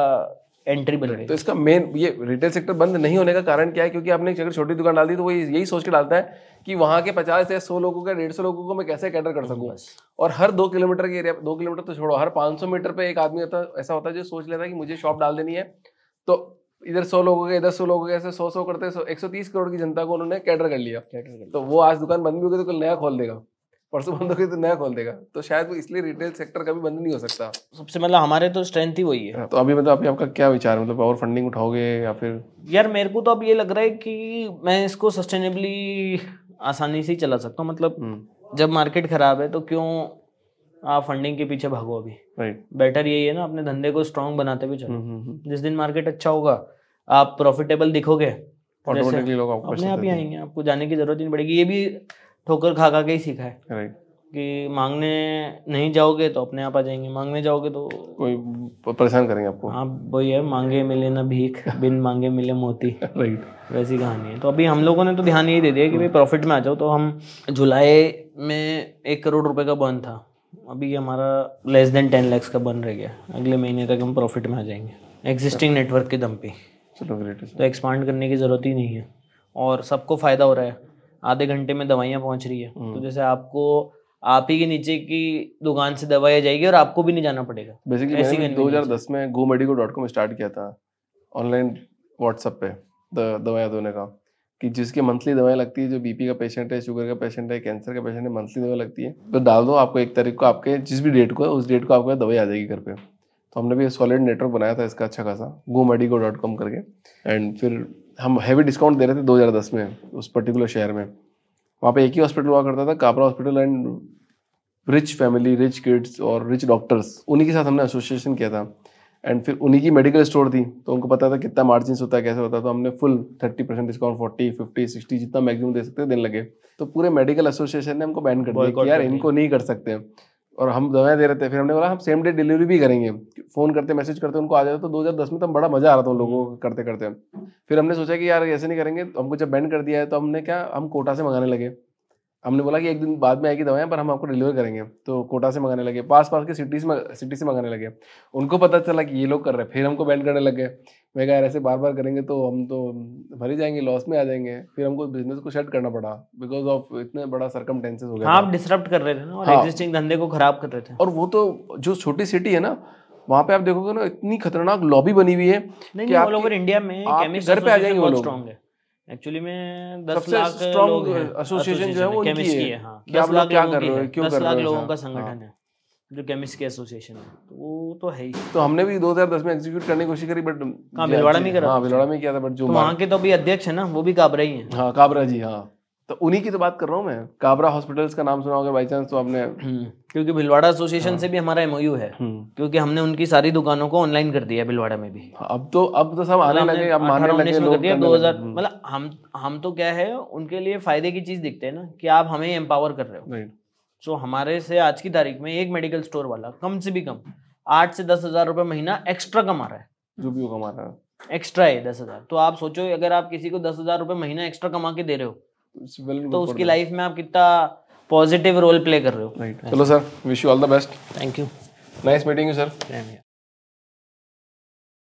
एंट्री बन गई। तो इसका मेन ये रिटेल सेक्टर बंद नहीं होने का कारण क्या है? क्योंकि आपने अगर छोटी दुकान डाल दी तो वो यही सोच के डालता है कि वहाँ के पचास या सौ लोगों का डेढ़ सौ लोगों को मैं कैसे कैटर कर सकूँ? और हर दो किलोमीटर के एरिया दो किलोमीटर तो छोड़ो हर 500 मीटर पर एक आदमी होता ऐसा होता है जो सोच लेता है कि मुझे शॉप डाल देनी है। तो इधर सौ लोगों के इधर सौ लोगों के ऐसे सौ सौ करते एक सौ तीस करोड़ की जनता को उन्होंने कैटर कर लिया। तो वो आज दुकान बंद भी होगी तो कल नया खोल देगा। परसों बंद होगी तो नया खोल देगा। तो शायद वो इसलिए रिटेल सेक्टर कभी बंद नहीं हो सकता। सबसे मतलब हमारे तो स्ट्रेंथ ही वही है। तो अभी मतलब अभी आपका क्या विचार है? मतलब और फंडिंग उठाओगे या फिर? यार मेरे को तो अब ये लग रहा है कि मैं इसको सस्टेनेबली आसानी से ही चला सकता हूँ। मतलब हम्म। जब मार्केट खराब है तो क्यों आप फंडिंग के पीछे भागो अभी? राइट बेटर यही है ना अपने धंधे को स्ट्रांग बनाते हुए चलो। हम्म हम्म जिस दिन मार्केट अच्छा होगा आप प्रॉफिटेबल दिखोगे। लोग आपको अपने आप ही। आएँगे आपको जाने की ज़रूरत ही नहीं पड़ेगी। ये भी ठोकर खा खा के ही सीखा है। कि मांगने नहीं जाओगे तो अपने आप आ जाएँगे मांगने जाओगे तो कोई परेशान करेंगे आपको। हाँ वही है मांगे मिले ना भीख [laughs] बिन मांगे मिले मोती। राइट वैसी कहानी है। तो अभी हम लोगों ने तो ध्यान यही दे दिया कि भाई प्रॉफिट में आ जाओ तो हम जुलाई में एक करोड़ रुपए का बर्न था। अभी हमारा लेस देन टेन लैक्स का बर्न रह गया। अगले महीने तक हम प्रॉफिट में आ जाएँगे। एग्जिस्टिंग नेटवर्क के दम पे। चलो ग्रेट तो एक्सपांड करने की ज़रूरत ही नहीं है। और सबको फ़ायदा हो रहा है। आधे घंटे में दवाइयाँ पहुँच रही है। तो जैसे आपको आप ही के नीचे की दुकान से दवाई आ जाएगी और आपको भी नहीं जाना पड़ेगा। बेसिकली मैंने दो हज़ार दस में go medico dot com start किया था ऑनलाइन व्हाट्सएप पे द दवाइयाँ देने का कि जिसकी मंथली दवाएँ लगती है जो बीपी का पेशेंट है शुगर का पेशेंट है कैंसर का पेशेंट है मंथली दवाई लगती है तो डाल दो आपको एक तारीख को आपके जिस भी डेट को है उस डेट को आपको दवाई आ जाएगी घर पे। तो हमने भी सॉलिड नेटवर्क बनाया था इसका अच्छा खासा गो मेडिको डॉट कॉम करके एंड फिर हम हैवी डिस्काउंट दे रहे थे 2010 में उस पर्टिकुलर शहर में। वहाँ पे एक ही हॉस्पिटल हुआ करता था Kapra hospital and rich family rich kids और रिच डॉक्टर्स उन्हीं के साथ हमने एसोसिएशन किया था। एंड फिर उन्हीं की मेडिकल स्टोर थी तो उनको पता था कितना मार्जिन होता है कैसे होता है तो हमने full thirty percent discount forty fifty sixty जितना मैक्सिमम दे सकते हैं देने लगे। तो पूरे मेडिकल एसोसिएशन ने हमको बैन कर दिया कि यार इनको नहीं कर सकते। और हम दवाएँ दे रहे थे, फिर हमने बोला, हम सेम डे डिलीवरी भी करेंगे। फ़ोन करते मैसेज करते, उनको आ जाता तो 2010 में तो बड़ा मज़ा आ रहा था उन लोगों को करते करते फिर हमने सोचा कि यार, ऐसे नहीं करेंगे तो हमको जब बैंड कर दिया है तो हमने क्या, हम कोटा से मंगाने लगे। हमने बोला कि एक दिन बाद में आएगी दवाएँ पर हम आपको डिलीवर करेंगे। तो कोटा से मंगाने लगे पास पास के सिटीज़ में सिटी से मंगाने लगे। उनको पता चला कि ये लोग कर रहे हैं। फिर हमको बैंड करने लगे मैं कहा ऐसे बार बार करेंगे तो हम तो भर ही जाएँगे लॉस में आ जाएँगे। फिर हमको बिज़नेस को शट करना पड़ा बिकॉज़ ऑफ़ इतने बड़ा सरकम हो गया हाँ आप डिसरप्ट कर रहे थे ना और हाँ। एग्जिस्टिंग धंधे को खराब कर रहे थे। और वो तो जो छोटी सिटी है ना वहाँ पे आप देखोगे ना इतनी खतरनाक लॉबी बनी हुई है नहीं कि नहीं ओवर इंडिया में घर पे आ जाएँगे वो लोग। एक्चुअली में दस लाख लोग एसोसिएशन जो है वो केमिस्ट की है। हाँ दस लाख क्या कर रहे हो, क्यों दस कर रहे लाख लोगों का संगठन हाँ। है जो केमिस्ट की एसोसिएशन है। तो वो तो है ही। तो हमने भी 2010 में एग्जीक्यूट करने की कोशिश करी बट हाँ भिलवाड़ा में करा। हाँ बिलवाड़ा भिलवाड़ा में किया था बट जो तो वहाँ के तो अभी अध्यक्ष है ना वो भी काबरा ही है। हाँ काबरा जी हाँ। तो उन्हीं की तो बात कर रहा हूँ मैं। काबरा हॉस्पिटल्स का नाम सुना होगा बाई चांस तो आपने। क्योंकि भिलवाड़ा एसोसिएशन हाँ। से भी हमारा एमओयू है। हम्म, क्योंकि हमने उनकी सारी दुकानों को ऑनलाइन कर दिया है भिलवाड़ा में भी। अब तो अब तो सब आने लगे अब मानने लगे लोग दो। हज़ार हम्म, मतलब हम हम तो क्या है उनके लिए फ़ायदे की चीज़ दिखते हैं ना कि आप हमें एम्पावर कर रहे हो। सो हमारे से आज की तारीख में एक मेडिकल स्टोर वाला कम से भी कम आठ से दस हज़ार रुपये महीना एक्स्ट्रा कमा रहा है। जो भी वो कमा रहा है। एक्स्ट्रा है दस हज़ार। तो आप सोचो अगर आप किसी को दस हज़ार रुपये महीना एक्स्ट्रा कमा के दे रहे हो तो उसकी लाइफ में आप कितना पॉजिटिव रोल प्ले कर रहे हो। चलो sir wish you all the best thank you nice meeting you sir